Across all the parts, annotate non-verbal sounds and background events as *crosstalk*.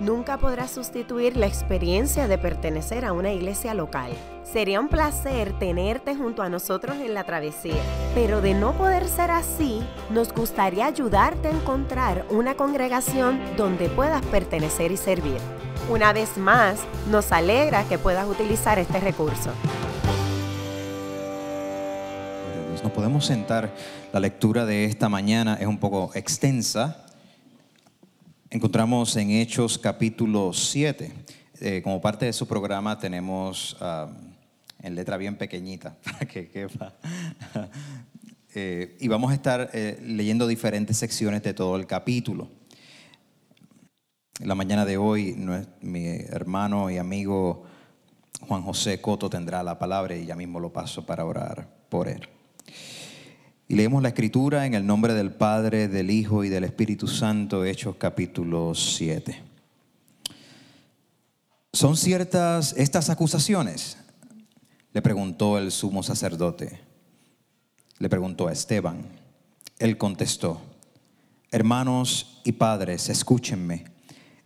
nunca podrá sustituir la experiencia de pertenecer a una iglesia local. Sería un placer tenerte junto a nosotros en la travesía, pero de no poder ser así, nos gustaría ayudarte a encontrar una congregación donde puedas pertenecer y servir. Una vez más, nos alegra que puedas utilizar este recurso. Nos podemos sentar. La lectura de esta mañana es un poco extensa, encontramos en Hechos capítulo 7. Eh, como parte de su programa tenemos ah, en letra bien pequeñita *laughs* para que quepa. *laughs* Eh, y vamos a estar eh, leyendo diferentes secciones de todo el capítulo. La mañana de hoy, mi hermano y amigo Juan José Coto tendrá la palabra y ya mismo lo paso para orar por él. Y leemos la escritura en el nombre del Padre, del Hijo y del Espíritu Santo, Hechos capítulo 7. ¿Son ciertas estas acusaciones? Le preguntó el sumo sacerdote. Le preguntó a Esteban. Él contestó, hermanos y padres, escúchenme.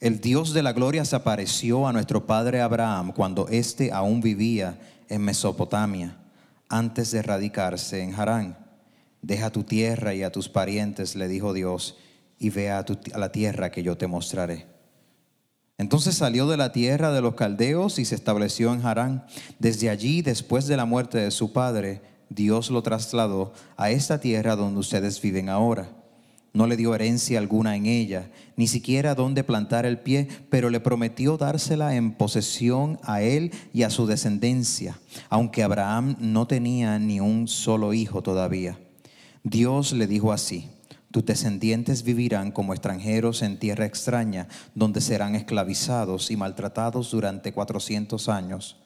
El Dios de la gloria se apareció a nuestro padre Abraham cuando éste aún vivía en Mesopotamia, antes de radicarse en Harán Deja tu tierra y a tus parientes, le dijo Dios, y ve a, la tierra que yo te mostraré. Entonces salió de la tierra de los caldeos y se estableció en Harán. Desde allí, después de la muerte de su padre, Dios lo trasladó a esta tierra donde ustedes viven ahora. No le dio herencia alguna en ella, ni siquiera donde plantar el pie, pero le prometió dársela en posesión a él y a su descendencia, aunque Abraham no tenía ni un solo hijo todavía. Dios le dijo así, tus descendientes vivirán como extranjeros en tierra extraña, donde serán esclavizados y maltratados durante cuatrocientos años.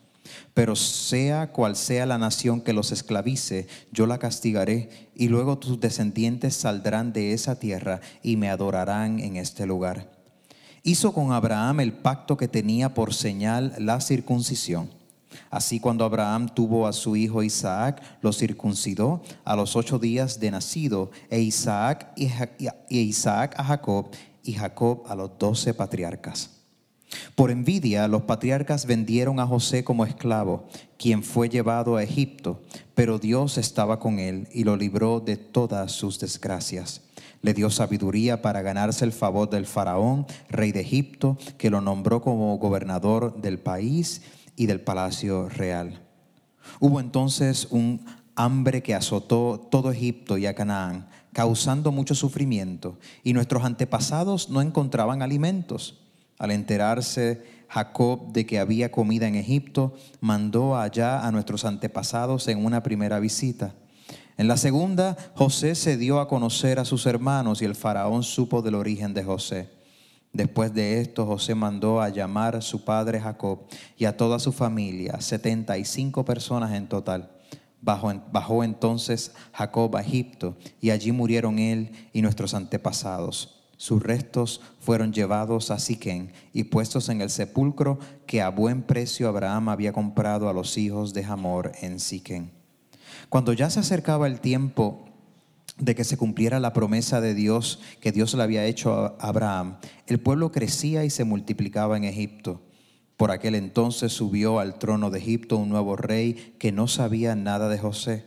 Pero sea cual sea la nación que los esclavice, yo la castigaré, y luego tus descendientes saldrán de esa tierra y me adorarán en este lugar. Hizo con Abraham el pacto que tenía por señal la circuncisión Así cuando Abraham tuvo a su hijo Isaac, lo circuncidó a los ocho días de nacido, e Isaac, y Isaac a Jacob, y Jacob a los doce patriarcas. Por envidia, los patriarcas vendieron a José como esclavo, quien fue llevado a Egipto, pero Dios estaba con él y lo libró de todas sus desgracias. Le dio sabiduría para ganarse el favor del faraón, rey de Egipto, que lo nombró como gobernador del país y del palacio real. Hubo entonces un hambre que azotó todo Egipto y a Canaán, causando mucho sufrimiento, y nuestros antepasados no encontraban alimentos. Al enterarse Jacob de que había comida en Egipto, mandó allá a nuestros antepasados en una primera visita. En la segunda, José se dio a conocer a sus hermanos y el faraón supo del origen de José. Después de esto, José mandó a llamar a su padre Jacob y a toda su familia, 75 personas en total. Bajó, entonces Jacob a Egipto y allí murieron él y nuestros antepasados. Sus restos fueron llevados a Siquén y puestos en el sepulcro que a buen precio Abraham había comprado a los hijos de Hamor en Siquén. Cuando ya se acercaba el tiempo de que se cumpliera la promesa de Dios que Dios le había hecho a Abraham, el pueblo crecía y se multiplicaba en Egipto. Por aquel entonces subió al trono de Egipto un nuevo rey que no sabía nada de José.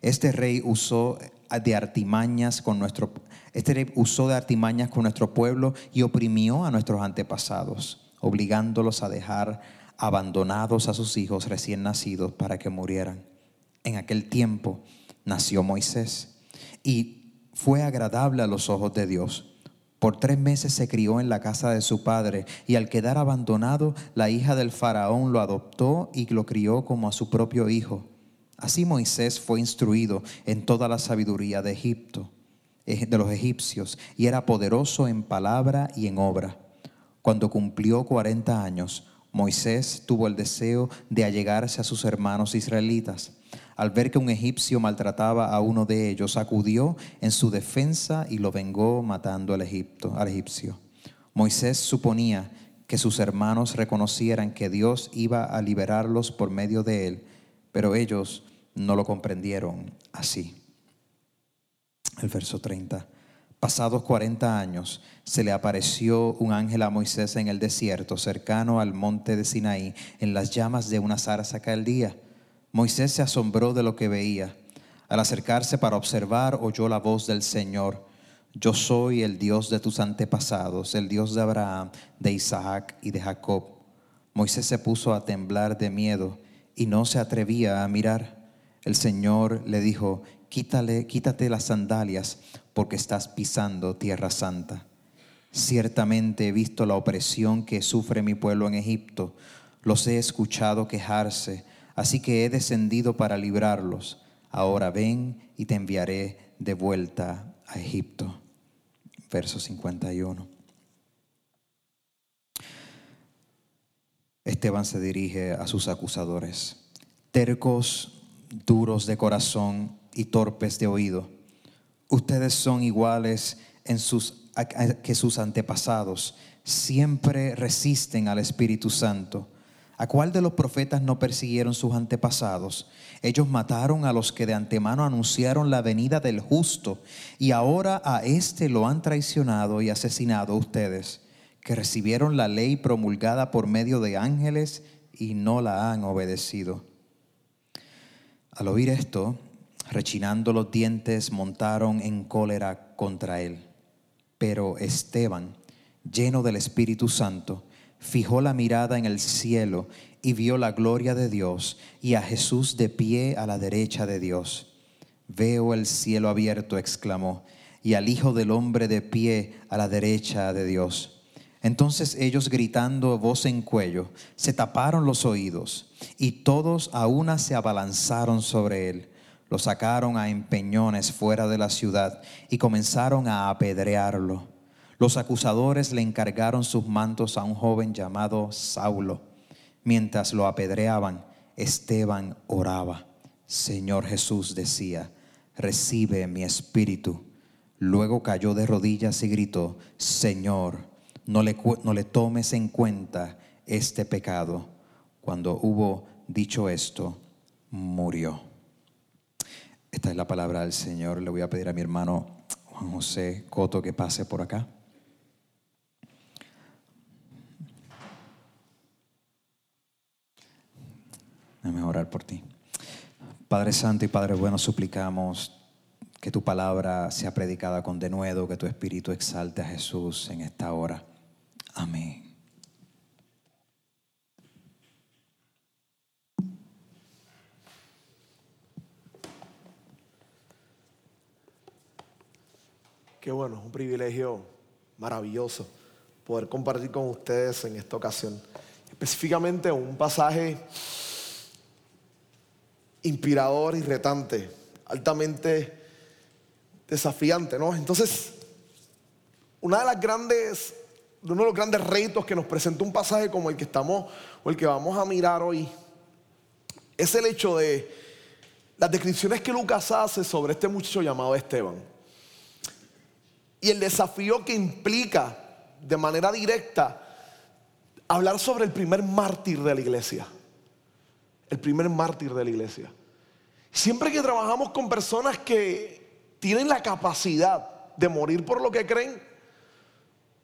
Este rey usó de artimañas con nuestro este rey usó de artimañas con nuestro pueblo y oprimió a nuestros antepasados, obligándolos a dejar abandonados a sus hijos recién nacidos para que murieran. En aquel tiempo nació Moisés y fue agradable a los ojos de Dios. Por tres meses se crió en la casa de su padre y al quedar abandonado, la hija del faraón lo adoptó y lo crió como a su propio hijo. Así Moisés fue instruido en toda la sabiduría de Egipto, eh, de los egipcios, y era poderoso en palabra y en obra. Cuando cumplió cuarenta años, Moisés tuvo el deseo de allegarse a sus hermanos israelitas al ver que un egipcio maltrataba a uno de ellos, acudió en su defensa y lo vengó matando al, Egipto, al egipcio. Moisés suponía que sus hermanos reconocieran que Dios iba a liberarlos por medio de él, pero ellos no lo comprendieron así. El verso 30. Pasados 40 años, se le apareció un ángel a Moisés en el desierto, cercano al monte de Sinaí, en las llamas de una zarza caldía. Moisés se asombró de lo que veía. Al acercarse para observar, oyó la voz del Señor. Yo soy el Dios de tus antepasados, el Dios de Abraham, de Isaac y de Jacob. Moisés se puso a temblar de miedo y no se atrevía a mirar. El Señor le dijo, Quítale, quítate las sandalias, porque estás pisando tierra santa. Ciertamente he visto la opresión que sufre mi pueblo en Egipto, los he escuchado quejarse, así que he descendido para librarlos. Ahora ven y te enviaré de vuelta a Egipto. Verso 51. Esteban se dirige a sus acusadores. Tercos, duros de corazón y torpes de oído. Ustedes son iguales en sus, que sus antepasados. Siempre resisten al Espíritu Santo. ¿A cuál de los profetas no persiguieron sus antepasados? Ellos mataron a los que de antemano anunciaron la venida del justo y ahora a éste lo han traicionado y asesinado ustedes, que recibieron la ley promulgada por medio de ángeles y no la han obedecido. Al oír esto, rechinando los dientes, montaron en cólera contra él. Pero Esteban, lleno del Espíritu Santo, fijó la mirada en el cielo y vio la gloria de Dios y a Jesús de pie a la derecha de Dios. Veo el cielo abierto, exclamó, y al Hijo del Hombre de pie a la derecha de Dios. Entonces ellos gritando voz en cuello, se taparon los oídos y todos a una se abalanzaron sobre él. Lo sacaron a empeñones fuera de la ciudad y comenzaron a apedrearlo. Los acusadores le encargaron sus mantos a un joven llamado Saulo. Mientras lo apedreaban, Esteban oraba. Señor Jesús decía, recibe mi espíritu. Luego cayó de rodillas y gritó, Señor, no le, no le tomes en cuenta este pecado. Cuando hubo dicho esto, murió. Esta es la palabra del Señor. Le voy a pedir a mi hermano Juan José Coto que pase por acá. Déjame orar por ti. Padre Santo y Padre Bueno, suplicamos que tu palabra sea predicada con denuedo, que tu espíritu exalte a Jesús en esta hora. Amén. Qué bueno, es un privilegio maravilloso poder compartir con ustedes en esta ocasión. Específicamente un pasaje inspirador y retante, altamente desafiante, ¿no? Entonces, una de las grandes, uno de los grandes retos que nos presenta un pasaje como el que estamos o el que vamos a mirar hoy, es el hecho de las descripciones que Lucas hace sobre este muchacho llamado Esteban. Y el desafío que implica de manera directa hablar sobre el primer mártir de la iglesia el primer mártir de la iglesia. Siempre que trabajamos con personas que tienen la capacidad de morir por lo que creen,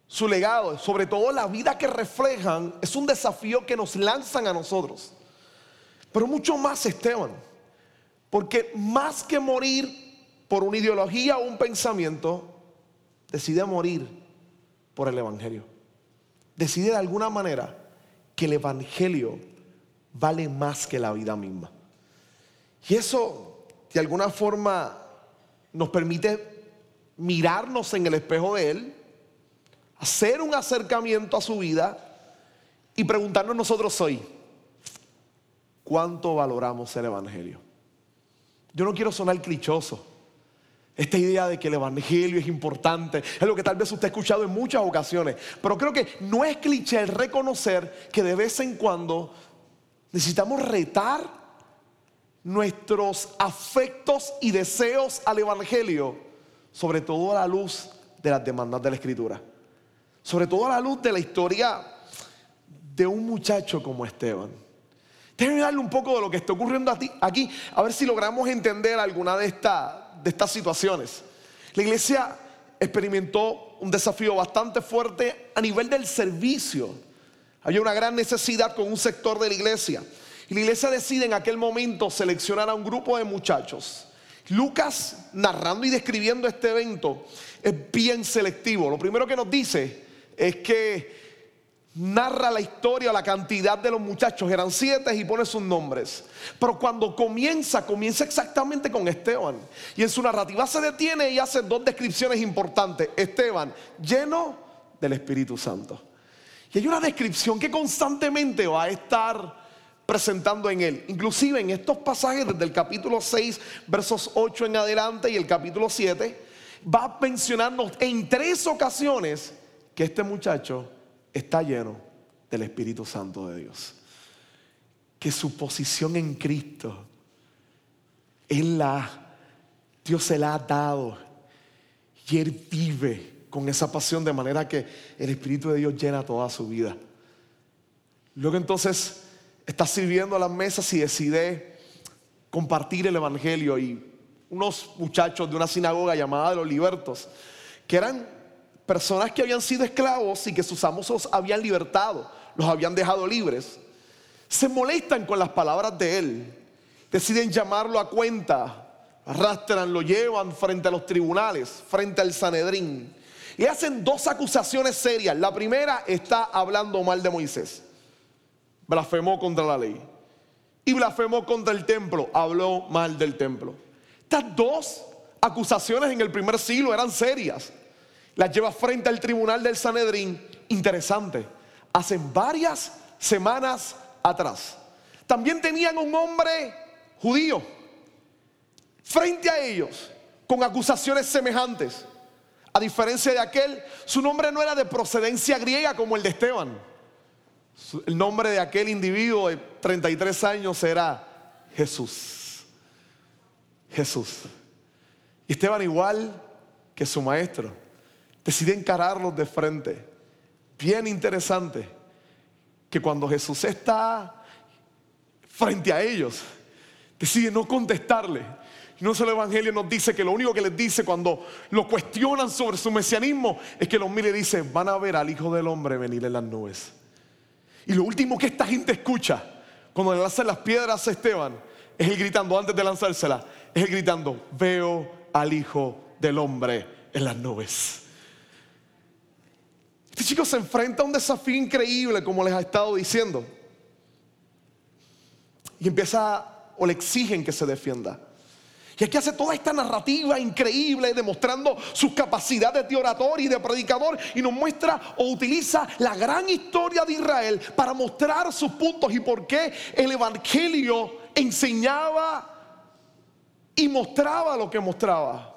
su legado, sobre todo la vida que reflejan, es un desafío que nos lanzan a nosotros. Pero mucho más Esteban, porque más que morir por una ideología o un pensamiento, decide morir por el Evangelio. Decide de alguna manera que el Evangelio vale más que la vida misma. Y eso de alguna forma nos permite mirarnos en el espejo de Él, hacer un acercamiento a su vida y preguntarnos nosotros hoy, ¿cuánto valoramos el Evangelio? Yo no quiero sonar clichoso. Esta idea de que el Evangelio es importante es lo que tal vez usted ha escuchado en muchas ocasiones. Pero creo que no es cliché el reconocer que de vez en cuando Necesitamos retar nuestros afectos y deseos al Evangelio, sobre todo a la luz de las demandas de la Escritura. sobre todo a la luz de la historia de un muchacho como Esteban. Déjenme darle un poco de lo que está ocurriendo aquí, a ver si logramos entender alguna de, de estas situaciones. La iglesia experimentó un desafío bastante fuerte a nivel del servicio. Había una gran necesidad con un sector de la iglesia. Y la iglesia decide en aquel momento seleccionar a un grupo de muchachos. Lucas, narrando y describiendo este evento, es bien selectivo. Lo primero que nos dice es que narra la historia, la cantidad de los muchachos, eran siete y pone sus nombres. Pero cuando comienza, comienza exactamente con Esteban. Y en su narrativa se detiene y hace dos descripciones importantes. Esteban, lleno del Espíritu Santo. Y hay una descripción que constantemente va a estar presentando en él. Inclusive en estos pasajes desde el capítulo 6, versos 8 en adelante y el capítulo 7, va a mencionarnos en tres ocasiones que este muchacho está lleno del Espíritu Santo de Dios. Que su posición en Cristo, Él la, Dios se la ha dado y Él vive con esa pasión de manera que el Espíritu de Dios llena toda su vida. Luego entonces está sirviendo a las mesas y decide compartir el Evangelio y unos muchachos de una sinagoga llamada de los libertos, que eran personas que habían sido esclavos y que sus amos los habían libertado, los habían dejado libres, se molestan con las palabras de él, deciden llamarlo a cuenta, arrastran, lo llevan frente a los tribunales, frente al Sanedrín, y hacen dos acusaciones serias. La primera está hablando mal de Moisés, blasfemó contra la ley, y blasfemó contra el templo, habló mal del templo. Estas dos acusaciones en el primer siglo eran serias las lleva frente al tribunal del Sanedrín. Interesante. Hace varias semanas atrás. También tenían un hombre judío frente a ellos con acusaciones semejantes. A diferencia de aquel, su nombre no era de procedencia griega como el de Esteban. El nombre de aquel individuo de 33 años era Jesús. Jesús. Y Esteban igual que su maestro decide encararlos de frente. Bien interesante que cuando Jesús está frente a ellos, decide no contestarle. Y no solo el Evangelio nos dice que lo único que les dice cuando lo cuestionan sobre su mesianismo es que los mire y dice, van a ver al Hijo del Hombre venir en las nubes. Y lo último que esta gente escucha cuando le lanzan las piedras a Esteban es él gritando, antes de lanzársela, es él gritando, veo al Hijo del Hombre en las nubes. Este chico se enfrenta a un desafío increíble, como les ha estado diciendo. Y empieza, o le exigen que se defienda. Y aquí hace toda esta narrativa increíble, demostrando sus capacidades de orador y de predicador, y nos muestra o utiliza la gran historia de Israel para mostrar sus puntos y por qué el Evangelio enseñaba y mostraba lo que mostraba.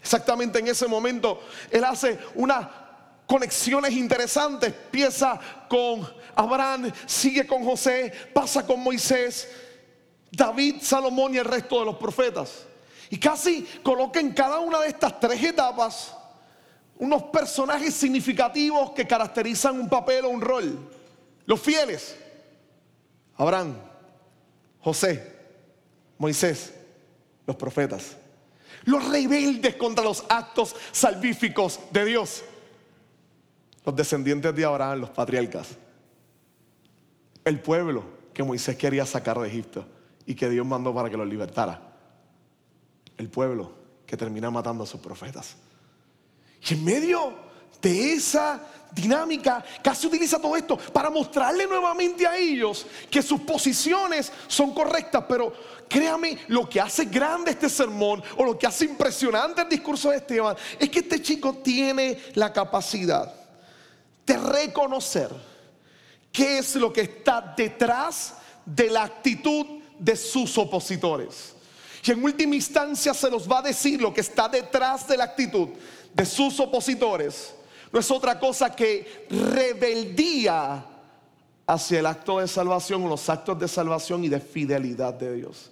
Exactamente en ese momento, él hace una conexiones interesantes. Empieza con Abraham, sigue con José, pasa con Moisés, David, Salomón y el resto de los profetas. Y casi coloca en cada una de estas tres etapas unos personajes significativos que caracterizan un papel o un rol. Los fieles, Abraham, José, Moisés, los profetas. Los rebeldes contra los actos salvíficos de Dios los descendientes de Abraham, los patriarcas. El pueblo que Moisés quería sacar de Egipto y que Dios mandó para que los libertara. El pueblo que termina matando a sus profetas. Y en medio de esa dinámica, casi utiliza todo esto para mostrarle nuevamente a ellos que sus posiciones son correctas. Pero créame, lo que hace grande este sermón o lo que hace impresionante el discurso de Esteban es que este chico tiene la capacidad de reconocer qué es lo que está detrás de la actitud de sus opositores. Y en última instancia se los va a decir lo que está detrás de la actitud de sus opositores. No es otra cosa que rebeldía hacia el acto de salvación o los actos de salvación y de fidelidad de Dios.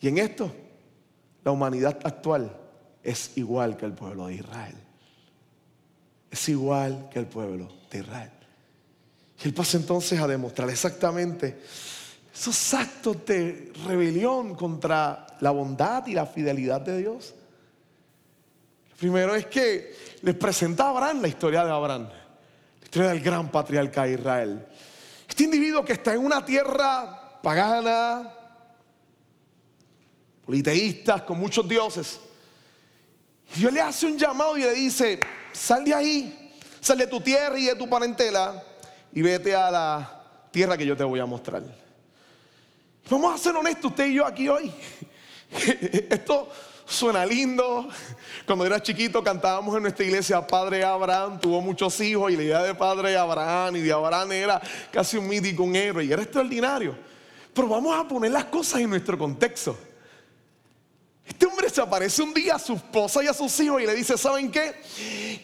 Y en esto, la humanidad actual es igual que el pueblo de Israel. Es igual que el pueblo de Israel. Y él pasa entonces a demostrar exactamente esos actos de rebelión contra la bondad y la fidelidad de Dios. primero es que les presenta a Abraham la historia de Abraham, la historia del gran patriarca de Israel. Este individuo que está en una tierra pagana, politeístas, con muchos dioses. Dios le hace un llamado y le dice, sal de ahí, sal de tu tierra y de tu parentela y vete a la tierra que yo te voy a mostrar. Vamos a ser honestos, usted y yo aquí hoy. *laughs* Esto suena lindo. Cuando era chiquito cantábamos en nuestra iglesia, Padre Abraham tuvo muchos hijos y la idea de Padre Abraham y de Abraham era casi un mítico, un héroe y era extraordinario. Pero vamos a poner las cosas en nuestro contexto. Este hombre se aparece un día a su esposa y a sus hijos y le dice, ¿saben qué?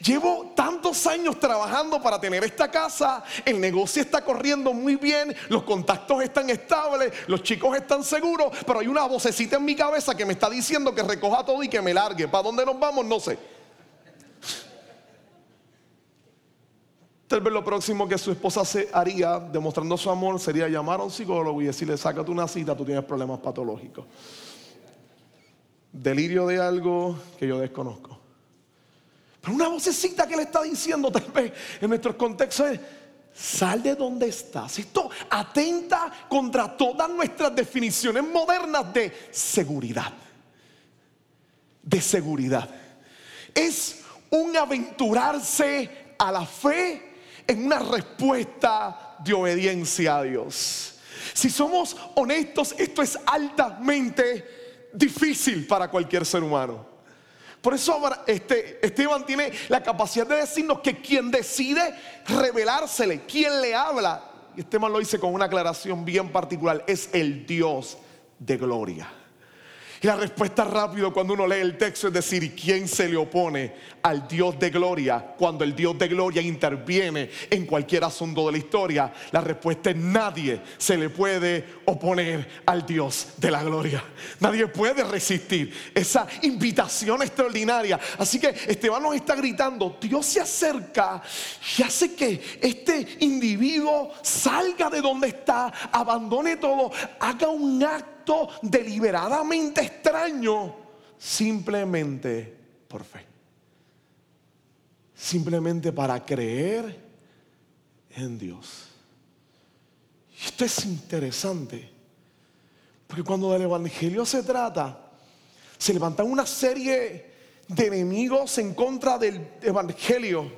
Llevo tantos años trabajando para tener esta casa, el negocio está corriendo muy bien, los contactos están estables, los chicos están seguros, pero hay una vocecita en mi cabeza que me está diciendo que recoja todo y que me largue. ¿Para dónde nos vamos? No sé. Tal vez lo próximo que su esposa se haría demostrando su amor sería llamar a un psicólogo y decirle, sácate una cita, tú tienes problemas patológicos delirio de algo que yo desconozco. Pero una vocecita que le está diciendo tal vez en nuestros contextos es, sal de donde estás. Esto atenta contra todas nuestras definiciones modernas de seguridad. De seguridad. Es un aventurarse a la fe en una respuesta de obediencia a Dios. Si somos honestos, esto es altamente difícil para cualquier ser humano. Por eso este, Esteban tiene la capacidad de decirnos que quien decide revelársele, quien le habla, y Esteban lo dice con una aclaración bien particular, es el Dios de gloria. La respuesta rápido cuando uno lee el texto es decir, ¿quién se le opone al Dios de gloria cuando el Dios de gloria interviene en cualquier asunto de la historia? La respuesta es nadie se le puede oponer al Dios de la gloria. Nadie puede resistir esa invitación extraordinaria. Así que Esteban nos está gritando, Dios se acerca y hace que este individuo salga de donde está, abandone todo, haga un acto deliberadamente extraño simplemente por fe. Simplemente para creer en Dios. Esto es interesante, porque cuando del Evangelio se trata, se levantan una serie de enemigos en contra del Evangelio.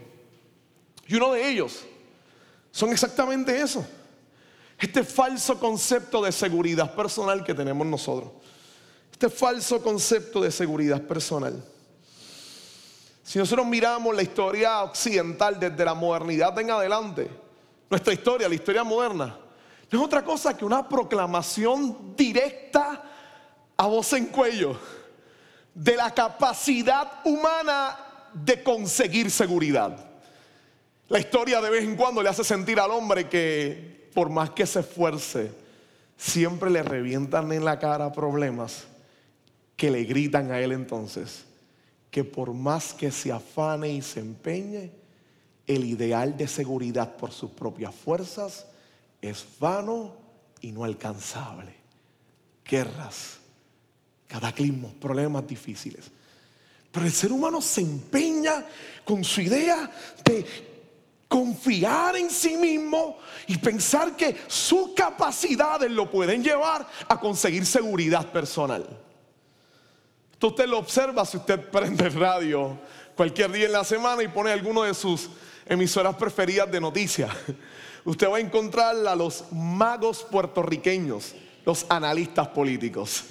Y uno de ellos son exactamente eso este falso concepto de seguridad personal que tenemos nosotros. Este falso concepto de seguridad personal. Si nosotros miramos la historia occidental desde la modernidad en adelante, nuestra historia, la historia moderna, no es otra cosa que una proclamación directa a voz en cuello de la capacidad humana de conseguir seguridad. La historia de vez en cuando le hace sentir al hombre que por más que se esfuerce, siempre le revientan en la cara problemas que le gritan a él entonces que por más que se afane y se empeñe, el ideal de seguridad por sus propias fuerzas es vano y no alcanzable. Guerras, cataclismos, problemas difíciles. Pero el ser humano se empeña con su idea de confiar en sí mismo y pensar que sus capacidades lo pueden llevar a conseguir seguridad personal. Esto usted lo observa si usted prende radio cualquier día en la semana y pone alguno de sus emisoras preferidas de noticias. Usted va a encontrar a los magos puertorriqueños, los analistas políticos.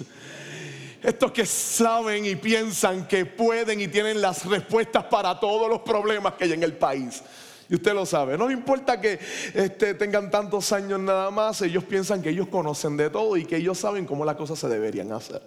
Estos que saben y piensan que pueden y tienen las respuestas para todos los problemas que hay en el país. Y usted lo sabe. No importa que este, tengan tantos años nada más, ellos piensan que ellos conocen de todo y que ellos saben cómo las cosas se deberían hacer.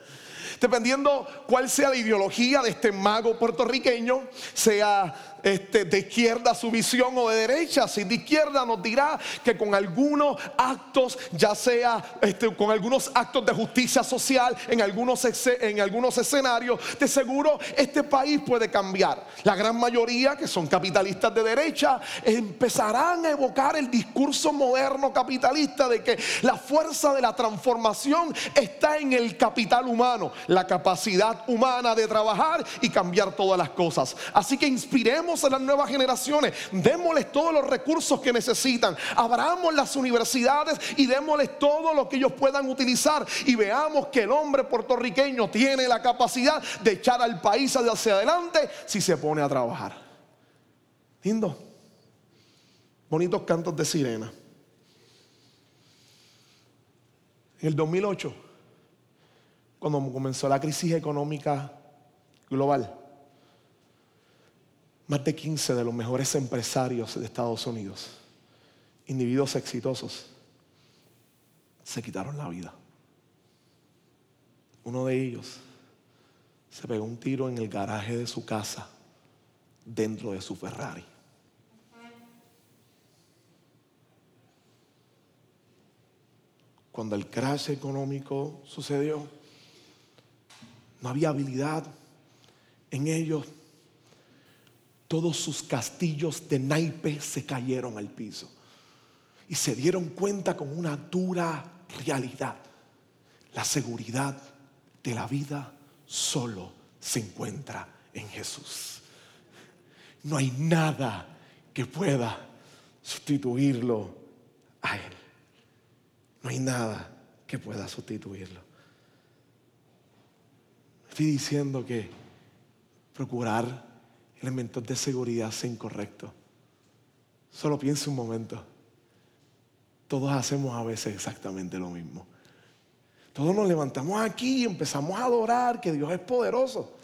Dependiendo cuál sea la ideología de este mago puertorriqueño, sea este, de izquierda su visión o de derecha. Si de izquierda nos dirá que con algunos actos, ya sea este, con algunos actos de justicia social en algunos, en algunos escenarios, de seguro este país puede cambiar. La gran mayoría, que son capitalistas de derecha, empezarán a evocar el discurso moderno capitalista de que la fuerza de la transformación está en el capital humano, la capacidad humana de trabajar y cambiar todas las cosas. Así que inspiremos a las nuevas generaciones, démosles todos los recursos que necesitan, abramos las universidades y démosles todo lo que ellos puedan utilizar y veamos que el hombre puertorriqueño tiene la capacidad de echar al país hacia adelante si se pone a trabajar. Lindo. Bonitos cantos de sirena. En el 2008, cuando comenzó la crisis económica global, más de 15 de los mejores empresarios de Estados Unidos, individuos exitosos, se quitaron la vida. Uno de ellos se pegó un tiro en el garaje de su casa dentro de su Ferrari. Cuando el crash económico sucedió, no había habilidad en ellos todos sus castillos de naipes se cayeron al piso. Y se dieron cuenta con una dura realidad. La seguridad de la vida solo se encuentra en Jesús. No hay nada que pueda sustituirlo a Él. No hay nada que pueda sustituirlo. Estoy diciendo que procurar elementos de seguridad sea incorrecto. Solo piense un momento. Todos hacemos a veces exactamente lo mismo. Todos nos levantamos aquí y empezamos a adorar que Dios es poderoso.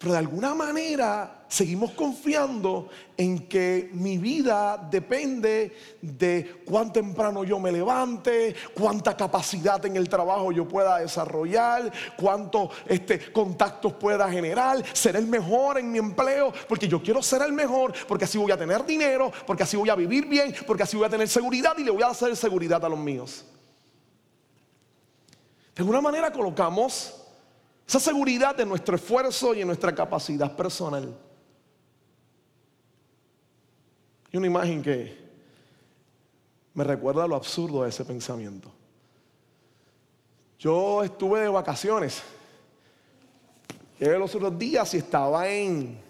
Pero de alguna manera seguimos confiando en que mi vida depende de cuán temprano yo me levante, cuánta capacidad en el trabajo yo pueda desarrollar, cuántos este, contactos pueda generar, ser el mejor en mi empleo, porque yo quiero ser el mejor, porque así voy a tener dinero, porque así voy a vivir bien, porque así voy a tener seguridad y le voy a hacer seguridad a los míos. De alguna manera colocamos esa seguridad de nuestro esfuerzo y en nuestra capacidad personal. Y una imagen que me recuerda lo absurdo de ese pensamiento. Yo estuve de vacaciones. Llegué los otros días y estaba en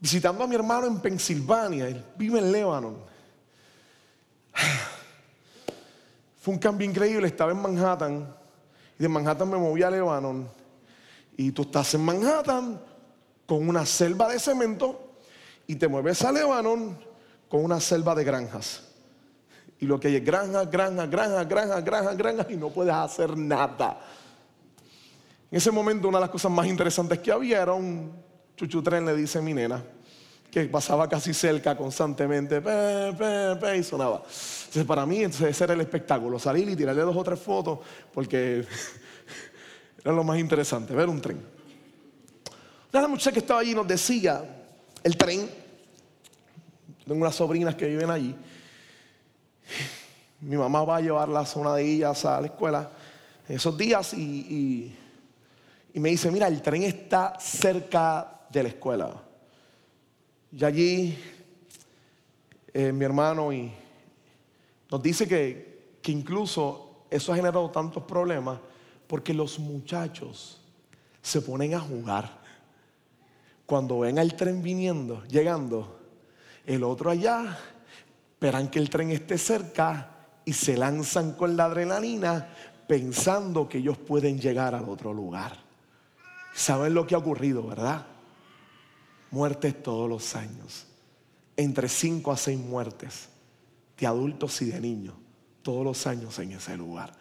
visitando a mi hermano en Pensilvania. Él vive en Lebanon. Fue un cambio increíble. Estaba en Manhattan y de Manhattan me moví a Lebanon. Y tú estás en Manhattan con una selva de cemento y te mueves a Lebanon con una selva de granjas. Y lo que hay es granja, granja, granja, granja, granja, granja y no puedes hacer nada. En ese momento una de las cosas más interesantes que había era un chuchutren, le dice mi nena, que pasaba casi cerca constantemente, y sonaba. Entonces para mí ese era el espectáculo, salir y tirarle dos o tres fotos, porque *laughs* era lo más interesante, ver un tren. Una muchachas que estaba allí nos decía, el tren, tengo unas sobrinas que viven allí, mi mamá va a llevarlas a una de ellas a la escuela esos días y, y me dice, mira, el tren está cerca de la escuela. Y allí eh, mi hermano nos dice que, que incluso eso ha generado tantos problemas porque los muchachos se ponen a jugar. Cuando ven al tren viniendo, llegando, el otro allá, esperan que el tren esté cerca y se lanzan con la adrenalina pensando que ellos pueden llegar al otro lugar. ¿Saben lo que ha ocurrido, verdad? Muertes todos los años. Entre 5 a 6 muertes de adultos y de niños todos los años en ese lugar.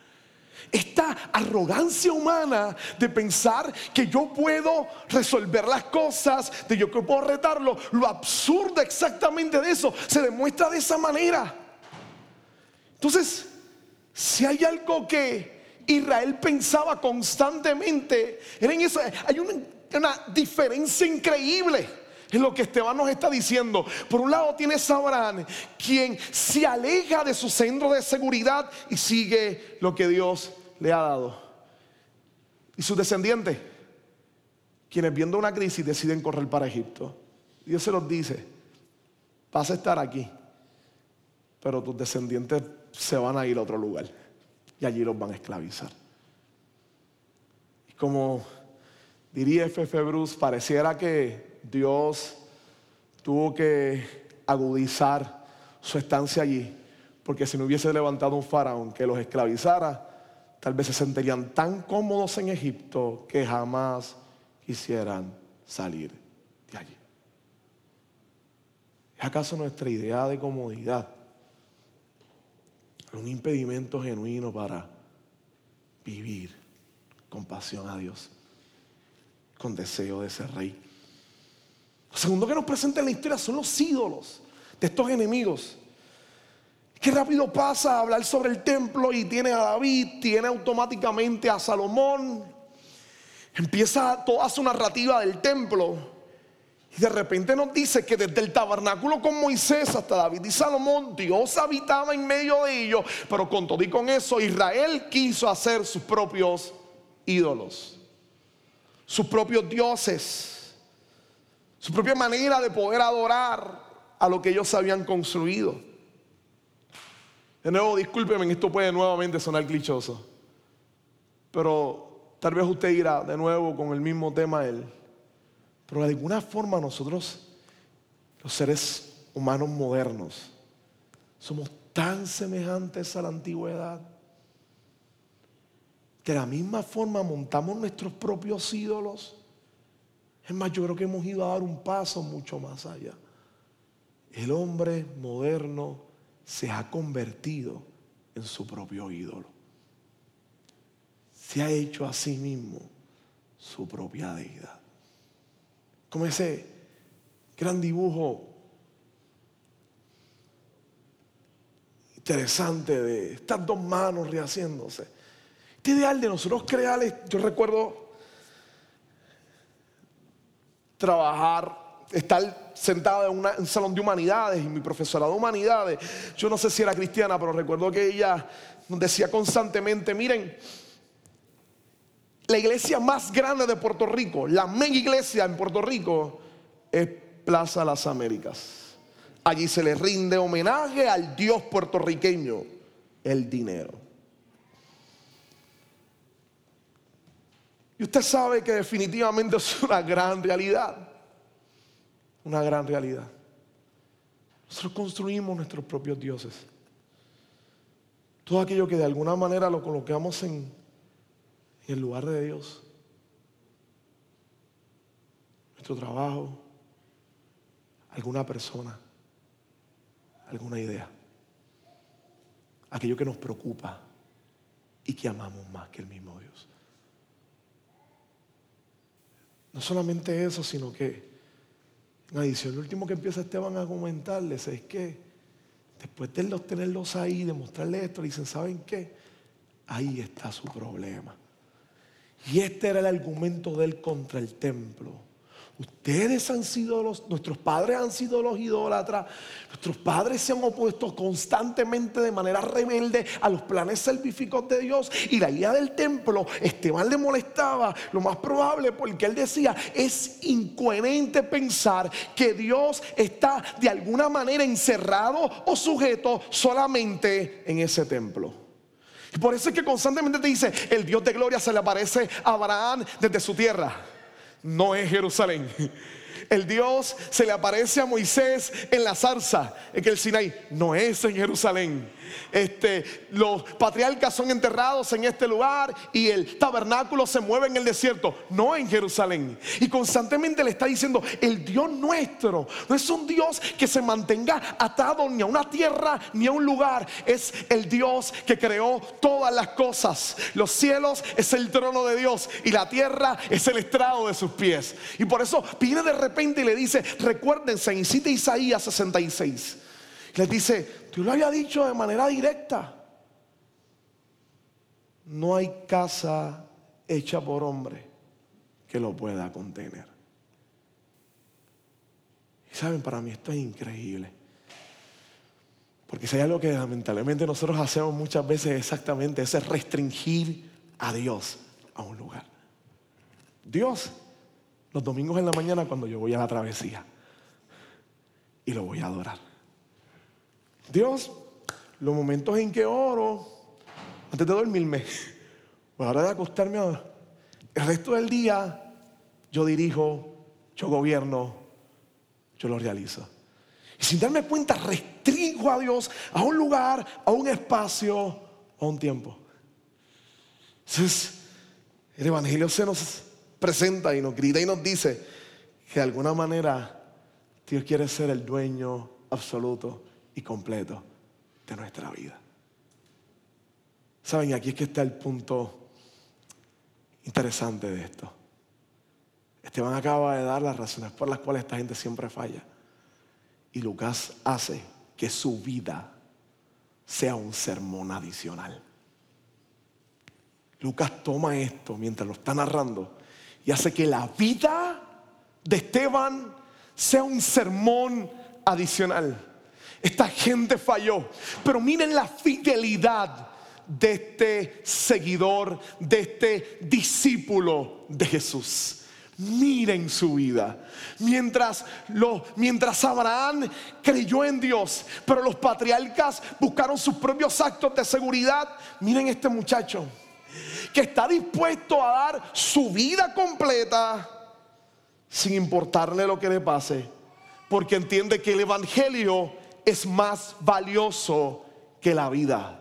Esta arrogancia humana de pensar que yo puedo resolver las cosas, de yo que puedo retarlo, lo absurdo exactamente de eso se demuestra de esa manera. Entonces, si hay algo que Israel pensaba constantemente, era en eso, hay una una diferencia increíble. Es lo que Esteban nos está diciendo. Por un lado tienes a quien se aleja de su centro de seguridad y sigue lo que Dios le ha dado. Y sus descendientes, quienes viendo una crisis deciden correr para Egipto. Dios se los dice, vas a estar aquí, pero tus descendientes se van a ir a otro lugar y allí los van a esclavizar. Y como diría F.F. Bruce, pareciera que Dios tuvo que agudizar su estancia allí, porque si no hubiese levantado un faraón que los esclavizara, tal vez se sentirían tan cómodos en Egipto que jamás quisieran salir de allí. ¿Es acaso nuestra idea de comodidad un impedimento genuino para vivir con pasión a Dios, con deseo de ser rey. Lo segundo que nos presenta en la historia son los ídolos de estos enemigos. Qué rápido pasa a hablar sobre el templo y tiene a David, tiene automáticamente a Salomón. Empieza toda su narrativa del templo. Y de repente nos dice que desde el tabernáculo con Moisés hasta David y Salomón, Dios habitaba en medio de ellos. Pero con todo y con eso, Israel quiso hacer sus propios ídolos, sus propios dioses, su propia manera de poder adorar a lo que ellos habían construido. De nuevo, discúlpeme, esto puede nuevamente sonar clichoso. Pero tal vez usted irá de nuevo con el mismo tema él. Pero de alguna forma nosotros, los seres humanos modernos, somos tan semejantes a la antigüedad. De la misma forma montamos nuestros propios ídolos. Es más, yo creo que hemos ido a dar un paso mucho más allá. El hombre moderno se ha convertido en su propio ídolo. Se ha hecho a sí mismo su propia deidad. Como ese gran dibujo interesante de estas dos manos rehaciéndose. Este ideal de nosotros crear, yo recuerdo trabajar, estar sentado en, un salón de humanidades y mi profesora de humanidades, yo no sé si era cristiana, pero recuerdo que ella decía constantemente, miren, la iglesia más grande de Puerto Rico, la mega iglesia en Puerto Rico, es Plaza Las Américas. Allí se le rinde homenaje al Dios puertorriqueño, el dinero. Y usted sabe que definitivamente es una gran realidad. Una gran realidad. Nosotros construimos nuestros propios dioses. Todo aquello que de alguna manera lo colocamos en en el lugar de Dios. Nuestro trabajo, alguna persona, alguna idea. Aquello que nos preocupa y que amamos más que el mismo Dios. No solamente eso, sino que en adición, lo último que empieza Esteban a comentarles es que después de tenerlos ahí, de mostrarles esto, dicen, ¿saben qué? Ahí está su problema. Y este era el argumento de él contra el templo. Ustedes han sido los, nuestros padres han sido los idólatras, nuestros padres se han opuesto constantemente de manera rebelde a los planes salvíficos de Dios. Y la idea del templo, Esteban le molestaba, lo más probable, porque él decía, es incoherente pensar que Dios está de alguna manera encerrado o sujeto solamente en ese templo. Por eso es que constantemente te dice, el Dios de gloria se le aparece a Abraham desde su tierra. No es Jerusalén. El Dios se le aparece a Moisés en la zarza, en el Sinaí. No es en Jerusalén. Este, los patriarcas son enterrados en este lugar y el tabernáculo se mueve en el desierto, no en Jerusalén. Y constantemente le está diciendo, el Dios nuestro no es un Dios que se mantenga atado ni a una tierra ni a un lugar, es el Dios que creó todas las cosas. Los cielos es el trono de Dios y la tierra es el estrado de sus pies. Y por eso viene de repente y le dice, recuérdense, en Isaías 66. Les dice, Dios lo había dicho de manera directa. No hay casa hecha por hombre que lo pueda contener. Saben, para mí esto es increíble. Porque si hay algo que lamentablemente nosotros hacemos muchas veces exactamente, es restringir a Dios a un lugar. Dios, los domingos en la mañana cuando yo voy a la travesía y lo voy a adorar. Dios, los momentos en que oro, antes de dormirme, o a la hora de acostarme, el resto del día yo dirijo, yo gobierno, yo lo realizo. Y sin darme cuenta, restringo a Dios a un lugar, a un espacio, a un tiempo. Entonces, el Evangelio se nos presenta y nos grita y nos dice que de alguna manera Dios quiere ser el dueño absoluto y completo de nuestra vida. Saben, aquí es que está el punto interesante de esto. Esteban acaba de dar las razones por las cuales esta gente siempre falla. Y Lucas hace que su vida sea un sermón adicional. Lucas toma esto mientras lo está narrando y hace que la vida de Esteban sea un sermón adicional. Esta gente falló, pero miren la fidelidad de este seguidor, de este discípulo de Jesús. Miren su vida. Mientras, lo, mientras Abraham creyó en Dios, pero los patriarcas buscaron sus propios actos de seguridad, miren este muchacho que está dispuesto a dar su vida completa sin importarle lo que le pase, porque entiende que el Evangelio es más valioso que la vida.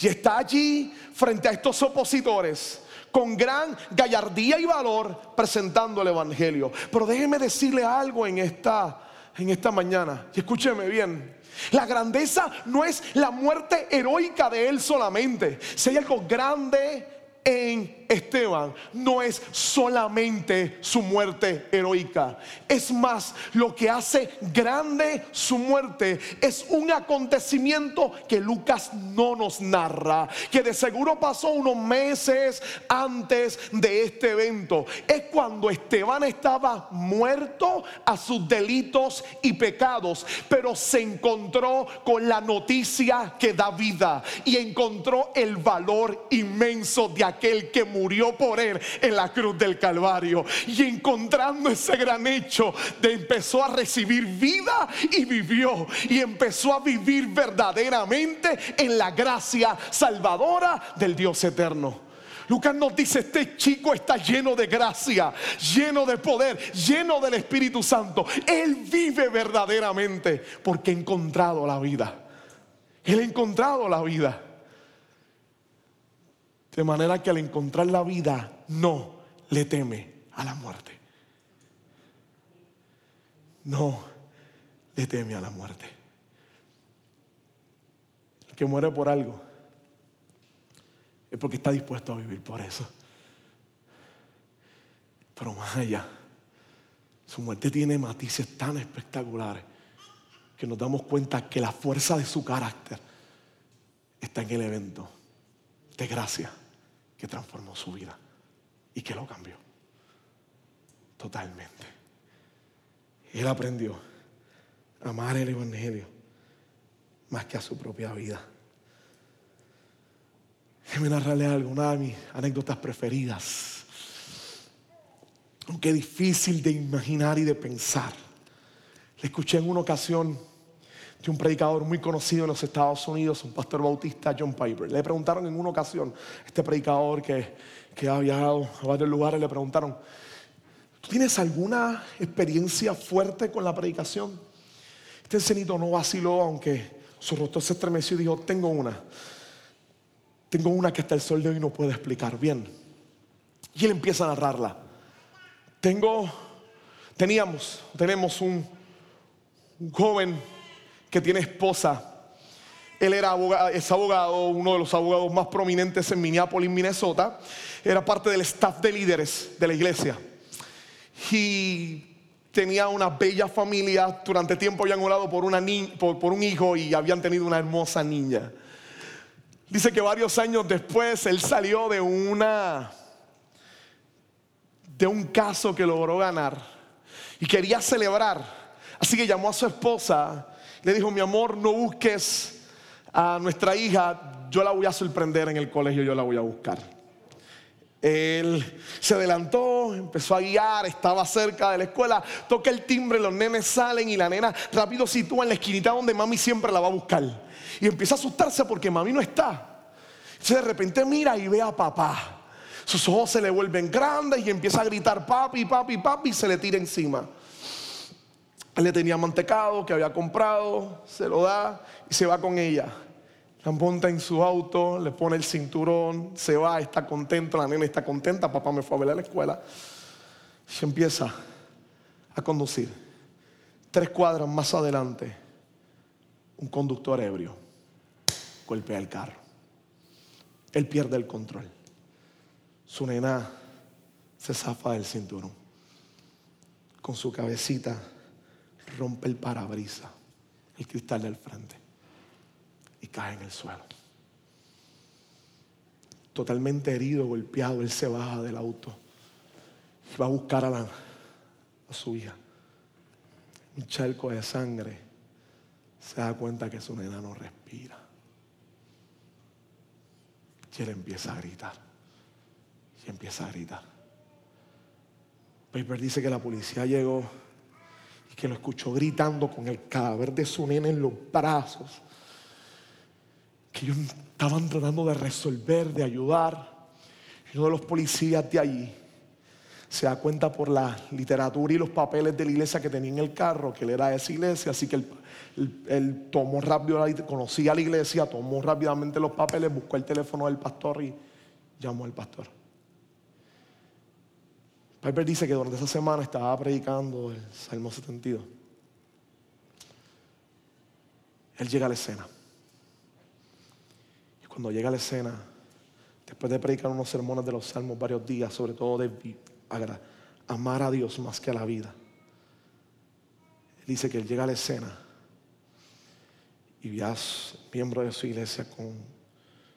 Y está allí frente a estos opositores con gran gallardía y valor presentando el Evangelio. Pero déjeme decirle algo en esta, en esta mañana. Y escúcheme bien. La grandeza no es la muerte heroica de él solamente. Si hay algo grande en Esteban no es solamente su muerte heroica. Es más, lo que hace grande su muerte es un acontecimiento que Lucas no nos narra, que de seguro pasó unos meses antes de este evento. Es cuando Esteban estaba muerto a sus delitos y pecados, pero se encontró con la noticia que da vida y encontró el valor inmenso de que murió murió por él en la cruz del Calvario. Y encontrando ese gran hecho, de empezó a recibir vida y vivió. Y empezó a vivir verdaderamente en la gracia salvadora del Dios eterno. Lucas nos dice, este chico está lleno de gracia, lleno de poder, lleno del Espíritu Santo. Él vive verdaderamente porque ha encontrado la vida. Él ha encontrado la vida. De manera que al encontrar la vida no le teme a la muerte. No le teme a la muerte. El que muere por algo es porque está dispuesto a vivir por eso. Pero más allá, su muerte tiene matices tan espectaculares que nos damos cuenta que la fuerza de su carácter está en el evento de gracia que transformó su vida y que lo cambió totalmente. Él aprendió a amar el Evangelio más que a su propia vida. Déjeme narrarle algo, una de mis anécdotas preferidas. Aunque difícil de imaginar y de pensar. Le escuché en una ocasión de un predicador muy conocido en los Estados Unidos, un pastor bautista, John Piper. Le preguntaron en una ocasión, este predicador que, que ha viajado a varios lugares, le preguntaron, ¿tú tienes alguna experiencia fuerte con la predicación? Este encenito no vaciló, aunque su rostro se estremeció y dijo, tengo una. Tengo una que hasta el sol de hoy no puede explicar bien. Y él empieza a narrarla. Tengo, teníamos, tenemos un, un joven que tiene esposa. Él era abogado, es abogado, uno de los abogados más prominentes en Minneapolis, Minnesota. Era parte del staff de líderes de la iglesia. Y tenía una bella familia. Durante tiempo habían orado por, una por, por un hijo y habían tenido una hermosa niña. Dice que varios años después él salió de una de un caso que logró ganar y quería celebrar Así que llamó a su esposa, le dijo, mi amor, no busques a nuestra hija, yo la voy a sorprender en el colegio, yo la voy a buscar. Él se adelantó, empezó a guiar, estaba cerca de la escuela, toca el timbre, los nenes salen y la nena rápido sitúa en la esquinita donde mami siempre la va a buscar. Y empieza a asustarse porque mami no está. Entonces de repente mira y ve a papá. Sus ojos se le vuelven grandes y empieza a gritar papi, papi, papi y se le tira encima. Le tenía mantecado que había comprado, se lo da y se va con ella. La monta en su auto, le pone el cinturón, se va, está contenta, la nena está contenta, papá me fue a ver a la escuela. Y empieza a conducir. Tres cuadras más adelante, un conductor ebrio golpea el carro. Él pierde el control. Su nena se zafa del cinturón. Con su cabecita rompe el parabrisa, el cristal del frente y cae en el suelo. Totalmente herido, golpeado, él se baja del auto y va a buscar a, la, a su hija. Un charco de sangre. Se da cuenta que su nena no respira. Y él empieza a gritar. Y empieza a gritar. Paper dice que la policía llegó y que lo escuchó gritando con el cadáver de su nena en los brazos que ellos estaban tratando de resolver, de ayudar. Y uno de los policías de allí se da cuenta por la literatura y los papeles de la iglesia que tenía en el carro, que él era de esa iglesia, así que él, tomó rápido, conocía la iglesia, tomó rápidamente los papeles, buscó el teléfono del pastor y llamó al pastor. Piper dice que durante esa semana estaba predicando el Salmo 72. Él llega a la escena cuando llega a la escena, después de predicar unos sermones de los salmos varios días, sobre todo de amar a Dios más que a la vida, él dice que él llega a la escena y ve a miembro de su iglesia con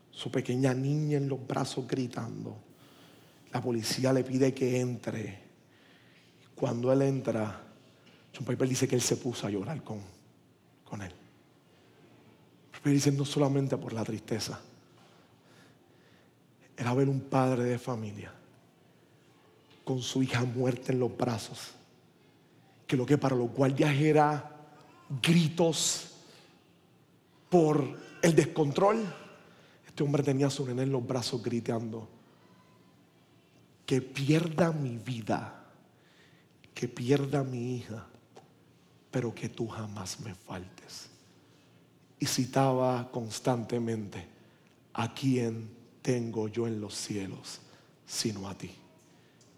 su pequeña niña en los brazos gritando. La policía le pide que entre. Cuando él entra, John Piper dice que él se puso a llorar con, con él. Dice no solamente por la tristeza, era ver un padre de familia con su hija muerta en los brazos, que lo que para los guardias era gritos por el descontrol, este hombre tenía a su en los brazos gritando, que pierda mi vida, que pierda mi hija, pero que tú jamás me faltes. Y citaba constantemente a quien tengo yo en los cielos sino a ti.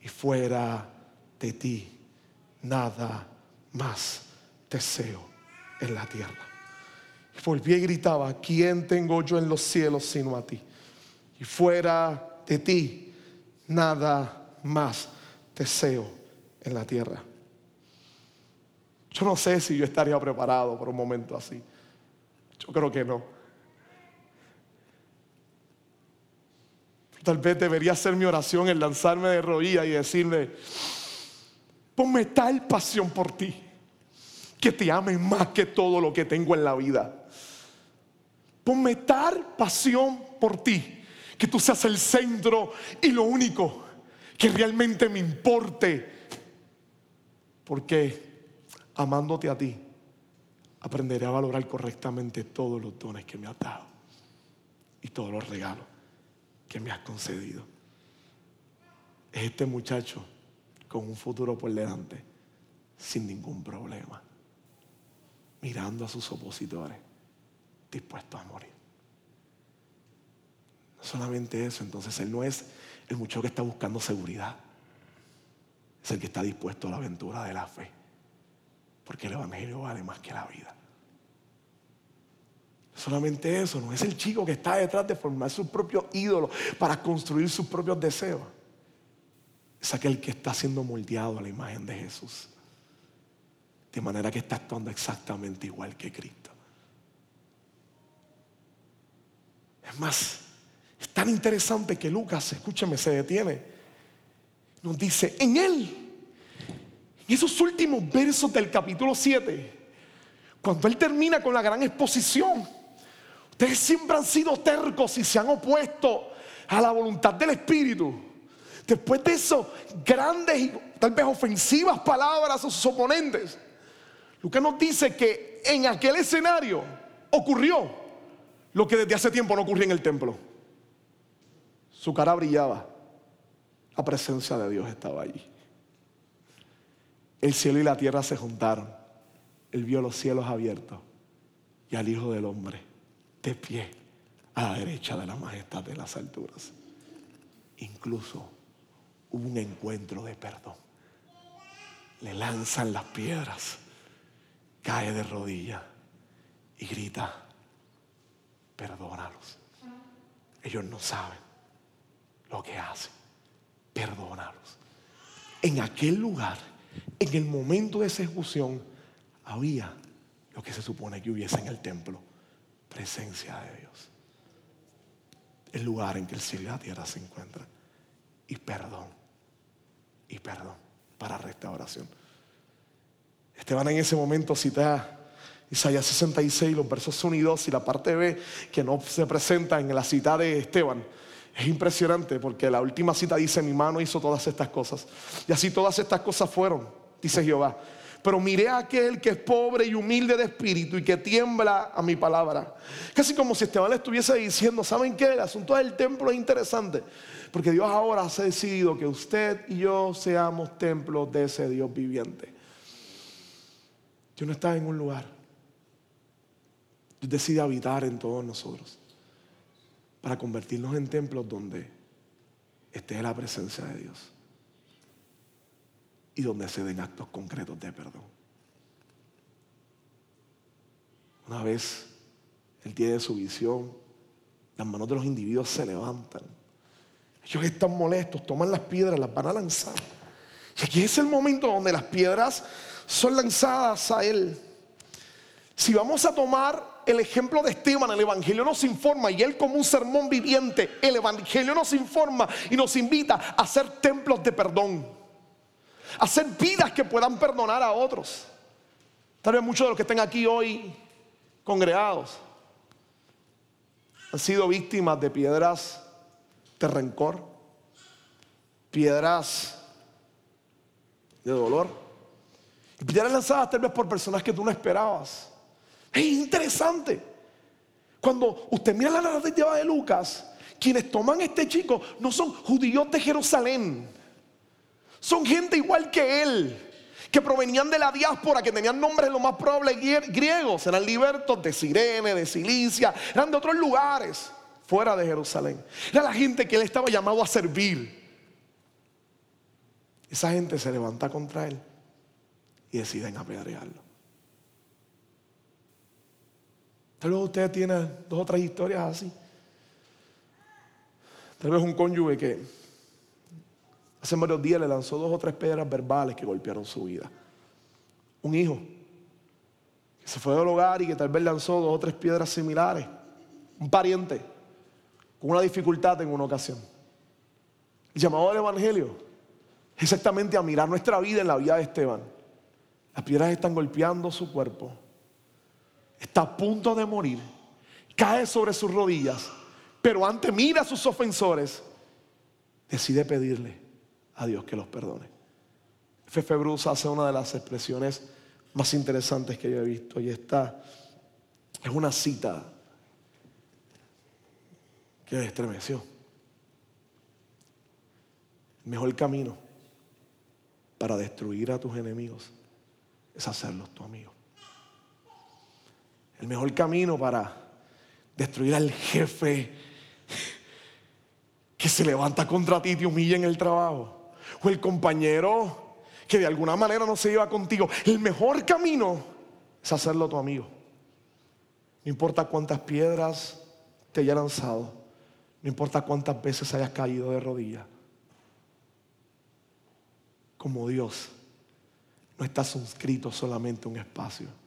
Y fuera de ti nada más deseo en la tierra. Y volví y gritaba, ¿quién tengo yo en los cielos sino a ti? Y fuera de ti nada más deseo en la tierra. Yo no sé si yo estaría preparado por un momento así. Yo creo que no. Tal vez debería ser mi oración el lanzarme de rodillas y decirle, ponme tal pasión por ti, que te ame más que todo lo que tengo en la vida. Ponme tal pasión por ti, que tú seas el centro y lo único que realmente me importe. Porque amándote a ti, aprenderé a valorar correctamente todos los dones que me has dado y todos los regalos que me has concedido. Es este muchacho con un futuro por delante, sin ningún problema, mirando a sus opositores, dispuestos a morir. Solamente eso, entonces él no es el muchacho que está buscando seguridad, es el que está dispuesto a la aventura de la fe, porque el Evangelio vale más que la vida. Solamente eso, no es el chico que está detrás de formar su propio ídolo para construir sus propios deseos. Es aquel que está siendo moldeado a la imagen de Jesús. De manera que está actuando exactamente igual que Cristo. Es más, es tan interesante que Lucas, escúchame, se detiene. Nos dice, en Él En esos últimos versos del capítulo 7, cuando él termina con la gran exposición, ustedes siempre han sido tercos y se han opuesto a la voluntad del Espíritu. Después de eso, grandes y tal vez ofensivas palabras a sus oponentes, Lucas nos dice que en aquel escenario ocurrió lo que desde hace tiempo no ocurría en el templo. Su cara brillaba, la presencia de Dios estaba allí. El cielo y la tierra se juntaron. Él vio los cielos abiertos y al Hijo del Hombre de pie a la derecha de la majestad de las alturas. Incluso hubo un encuentro de perdón. Le lanzan las piedras, cae de rodillas y grita, perdónalos. Ellos no saben lo que hacen. Perdónalos. En aquel lugar, en el momento de esa ejecución, había lo que se supone que hubiese en el templo, presencia de Dios. El lugar en que el cielo y la tierra se encuentran. Y perdón, y perdón para restauración. Esteban en ese momento cita Isaías 66, los versos 1 y 2 y la parte B que no se presenta en la cita de Esteban. Es impresionante porque la última cita dice, mi mano hizo todas estas cosas. Y así todas estas cosas fueron, dice Jehová. Pero miré a aquel que es pobre y humilde de espíritu y que tiembla a mi palabra. Casi como si Esteban le estuviese diciendo, ¿saben qué? El asunto del templo es interesante. Porque Dios ahora ha decidido que usted y yo seamos templos de ese Dios viviente. Yo no estaba en un lugar. Dios decide habitar en todos nosotros para convertirnos en templos donde esté la presencia de Dios y donde se den actos concretos de perdón. Una vez Él tiene su visión, las manos de los individuos se levantan. Ellos están molestos, toman las piedras, las van a lanzar. Y aquí es el momento donde las piedras son lanzadas a Él. Si vamos a tomar el ejemplo de Esteban, el Evangelio nos informa y él como un sermón viviente, el Evangelio nos informa y nos invita a ser templos de perdón, a ser vidas que puedan perdonar a otros. Tal vez muchos de los que estén aquí hoy congregados han sido víctimas de piedras de rencor, piedras de dolor, piedras lanzadas tal vez por personas que tú no esperabas. Es interesante. Cuando usted mira la narrativa de Lucas, quienes toman a este chico no son judíos de Jerusalén. Son gente igual que él, que provenían de la diáspora, que tenían nombres lo más probable griegos. Eran libertos de Sirene, de Cilicia, eran de otros lugares fuera de Jerusalén. Era la gente que él estaba llamado a servir. Esa gente se levanta contra él y deciden apedrearlo. Tal vez usted tiene dos o tres historias así. Tal vez un cónyuge que hace varios días le lanzó dos o tres piedras verbales que golpearon su vida. Un hijo que se fue del hogar y que tal vez lanzó dos o tres piedras similares. Un pariente con una dificultad en una ocasión. El llamado del Evangelio es exactamente a mirar nuestra vida en la vida de Esteban. Las piedras están golpeando su cuerpo está a punto de morir, cae sobre sus rodillas, pero antes mira a sus ofensores, decide pedirle a Dios que los perdone. Fefe Bruce hace una de las expresiones más interesantes que yo he visto y esta es una cita que me estremeció. El mejor camino para destruir a tus enemigos es hacerlos tu amigo. El mejor camino para destruir al jefe que se levanta contra ti y te humilla en el trabajo. O el compañero que de alguna manera no se lleva contigo. El mejor camino es hacerlo tu amigo. No importa cuántas piedras te haya lanzado. No importa cuántas veces hayas caído de rodillas. Como Dios no está suscrito solamente un espacio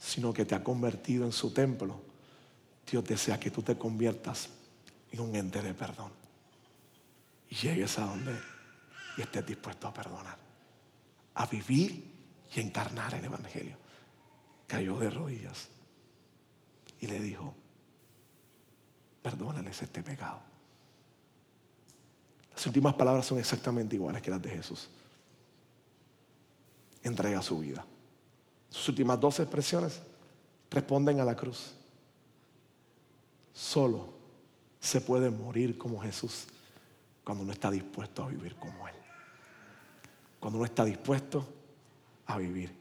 sino que te ha convertido en su templo, Dios desea que tú te conviertas en un ente de perdón. Y llegues a donde y estés dispuesto a perdonar a vivir y encarnar el Evangelio. Cayó de rodillas y le dijo, perdónales este pecado. Las últimas palabras son exactamente iguales que las de Jesús. Entrega su vida. Sus últimas dos expresiones responden a la cruz. Solo se puede morir como Jesús cuando no está dispuesto a vivir como Él. Cuando no está dispuesto a vivir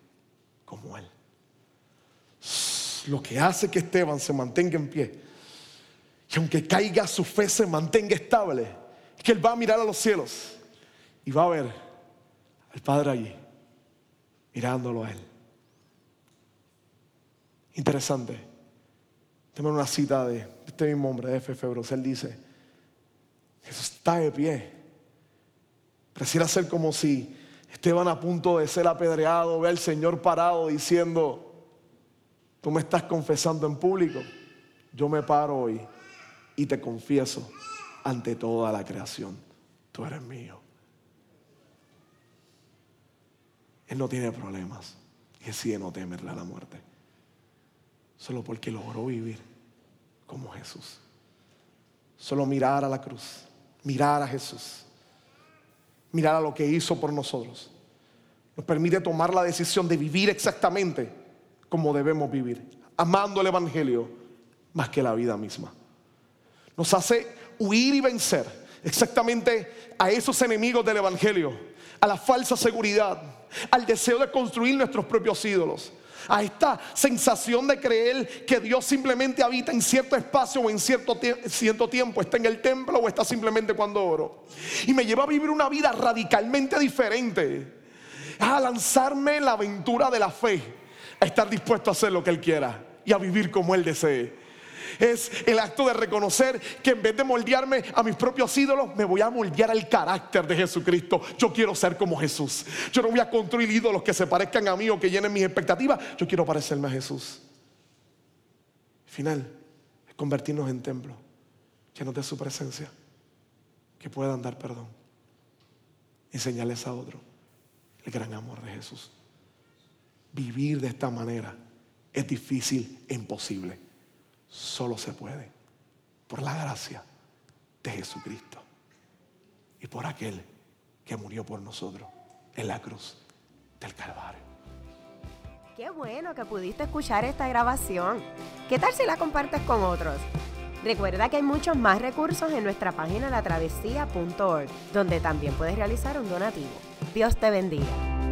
como Él. Lo que hace que Esteban se mantenga en pie y aunque caiga su fe se mantenga estable, es que Él va a mirar a los cielos y va a ver al Padre allí, mirándolo a Él. Interesante. Tengo una cita de este mismo hombre, F. Febros. Él dice: Jesús está de pie. Pareciera ser como si Esteban a punto de ser apedreado, ve al Señor parado diciendo: Tú me estás confesando en público. Yo me paro hoy y te confieso ante toda la creación. Tú eres mío. Él no tiene problemas y decide no temerle a la muerte solo porque logró vivir como Jesús. Solo mirar a la cruz, mirar a Jesús, mirar a lo que hizo por nosotros. Nos permite tomar la decisión de vivir exactamente como debemos vivir, amando el Evangelio más que la vida misma. Nos hace huir y vencer exactamente a esos enemigos del Evangelio, a la falsa seguridad, al deseo de construir nuestros propios ídolos a esta sensación de creer que Dios simplemente habita en cierto espacio o en cierto, tiempo, está en el templo o está simplemente cuando oro. Y me lleva a vivir una vida radicalmente diferente, a lanzarme en la aventura de la fe, a estar dispuesto a hacer lo que Él quiera y a vivir como Él desee es el acto de reconocer que en vez de moldearme a mis propios ídolos, me voy a moldear al carácter de Jesucristo. Yo quiero ser como Jesús. Yo no voy a construir ídolos que se parezcan a mí o que llenen mis expectativas. Yo quiero parecerme a Jesús. final convertirnos en templo llenos de su presencia, que puedan dar perdón, enseñarles a otro el gran amor de Jesús. Vivir de esta manera es difícil e imposible solo se puede por la gracia de Jesucristo y por aquel que murió por nosotros en la cruz del Calvario. Qué bueno que pudiste escuchar esta grabación. ¿Qué tal si la compartes con otros? Recuerda que hay muchos más recursos en nuestra página latravesía.org, donde también puedes realizar un donativo. Dios te bendiga.